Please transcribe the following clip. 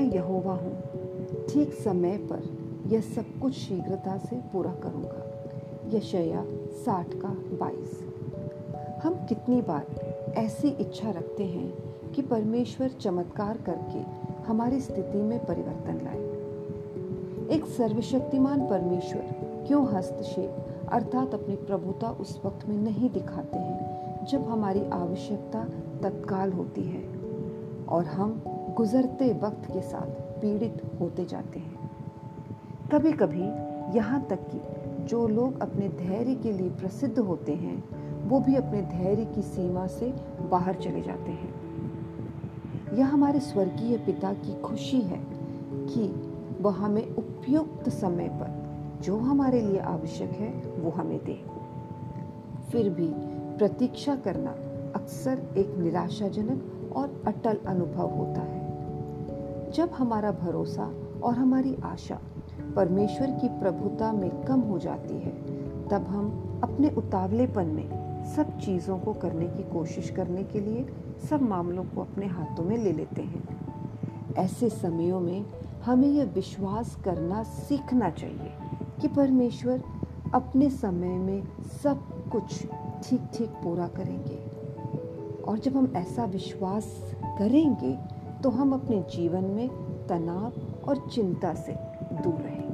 यहोवा हूँ। ठीक समय पर यह सब कुछ शीघ्रता से पूरा करूँगा। यशया साठ का बाईस। हम कितनी बार ऐसी इच्छा रखते हैं कि परमेश्वर चमत्कार करके हमारी स्थिति में परिवर्तन लाए। एक सर्वशक्तिमान परमेश्वर क्यों हस्तक्षेप अर्थात अपनी प्रभुता उस वक्त में नहीं दिखाते हैं जब हमारी आवश्यकता तत्काल होती है और हम गुजरते वक्त के साथ पीड़ित होते जाते हैं। कभी कभी यहाँ तक कि जो लोग अपने धैर्य के लिए प्रसिद्ध होते हैं, वो भी अपने धैर्य की सीमा से बाहर चले जाते हैं। यह हमारे स्वर्गीय पिता की खुशी है कि वह हमें उपयुक्त समय पर जो हमारे लिए आवश्यक है, वो हमें दे। फिर भी प्रतीक्षा करना अक्सर एक निराशाजनक और अटल अनुभव होता है। जब हमारा भरोसा और हमारी आशा परमेश्वर की प्रभुता में कम हो जाती है, तब हम अपने उतावलेपन में सब चीज़ों को करने की कोशिश करने के लिए सब मामलों को अपने हाथों में ले लेते हैं। ऐसे समयों में हमें यह विश्वास करना सीखना चाहिए कि परमेश्वर अपने समय में सब कुछ ठीक ठीक पूरा करेंगे। और जब हम ऐसा विश्वास करेंगे तो हम अपने जीवन में तनाव और चिंता से दूर रहेंगे।